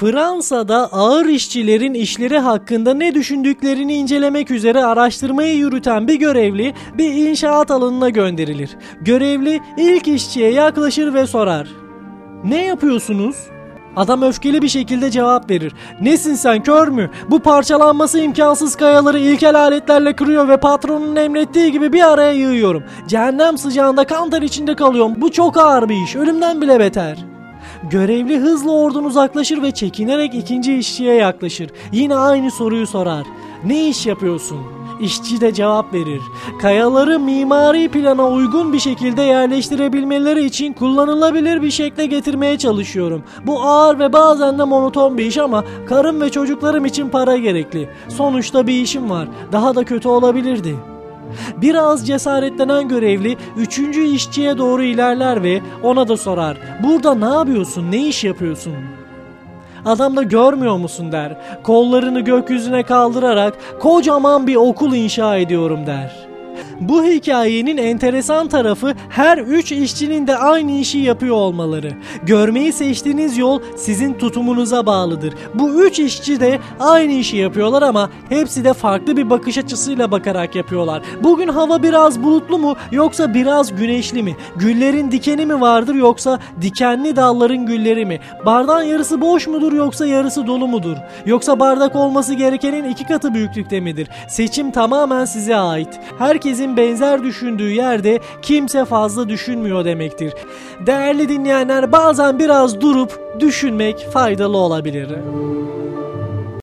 Fransa'da ağır işçilerin işleri hakkında ne düşündüklerini incelemek üzere araştırmayı yürüten bir görevli bir inşaat alanına gönderilir. Görevli ilk işçiye yaklaşır ve sorar. Ne yapıyorsunuz? Adam öfkeli bir şekilde cevap verir. Nesin sen kör mü? Bu parçalanması imkansız kayaları ilkel aletlerle kırıyor ve patronun emrettiği gibi bir araya yığıyorum. Cehennem sıcağında kan ter içinde kalıyorum. Bu çok ağır bir iş. Ölümden bile beter. Görevli hızla oradan uzaklaşır ve çekinerek ikinci işçiye yaklaşır. Yine aynı soruyu sorar. Ne iş yapıyorsun? İşçi de cevap verir. Kayaları mimari plana uygun bir şekilde yerleştirebilmeleri için kullanılabilir bir şekle getirmeye çalışıyorum. Bu ağır ve bazen de monoton bir iş ama karım ve çocuklarım için para gerekli. Sonuçta bir işim var. Daha da kötü olabilirdi. Biraz cesaretlenen görevli üçüncü işçiye doğru ilerler ve ona da sorar. Burada ne yapıyorsun? Ne iş yapıyorsun? Adam da görmüyor musun der. Kollarını gökyüzüne kaldırarak kocaman bir okul inşa ediyorum der. Bu hikayenin enteresan tarafı her üç işçinin de aynı işi yapıyor olmaları. Görmeyi seçtiğiniz yol sizin tutumunuza bağlıdır. Bu üç işçi de aynı işi yapıyorlar ama hepsi de farklı bir bakış açısıyla bakarak yapıyorlar. Bugün hava biraz bulutlu mu yoksa biraz güneşli mi? Güllerin dikeni mi vardır yoksa dikenli dalların gülleri mi? Bardağın yarısı boş mudur yoksa yarısı dolu mudur? Yoksa bardak olması gerekenin iki katı büyüklükte midir? Seçim tamamen size ait. Herkesin benzer düşündüğü yerde kimse fazla düşünmüyor demektir. Değerli dinleyenler bazen biraz durup düşünmek faydalı olabilir.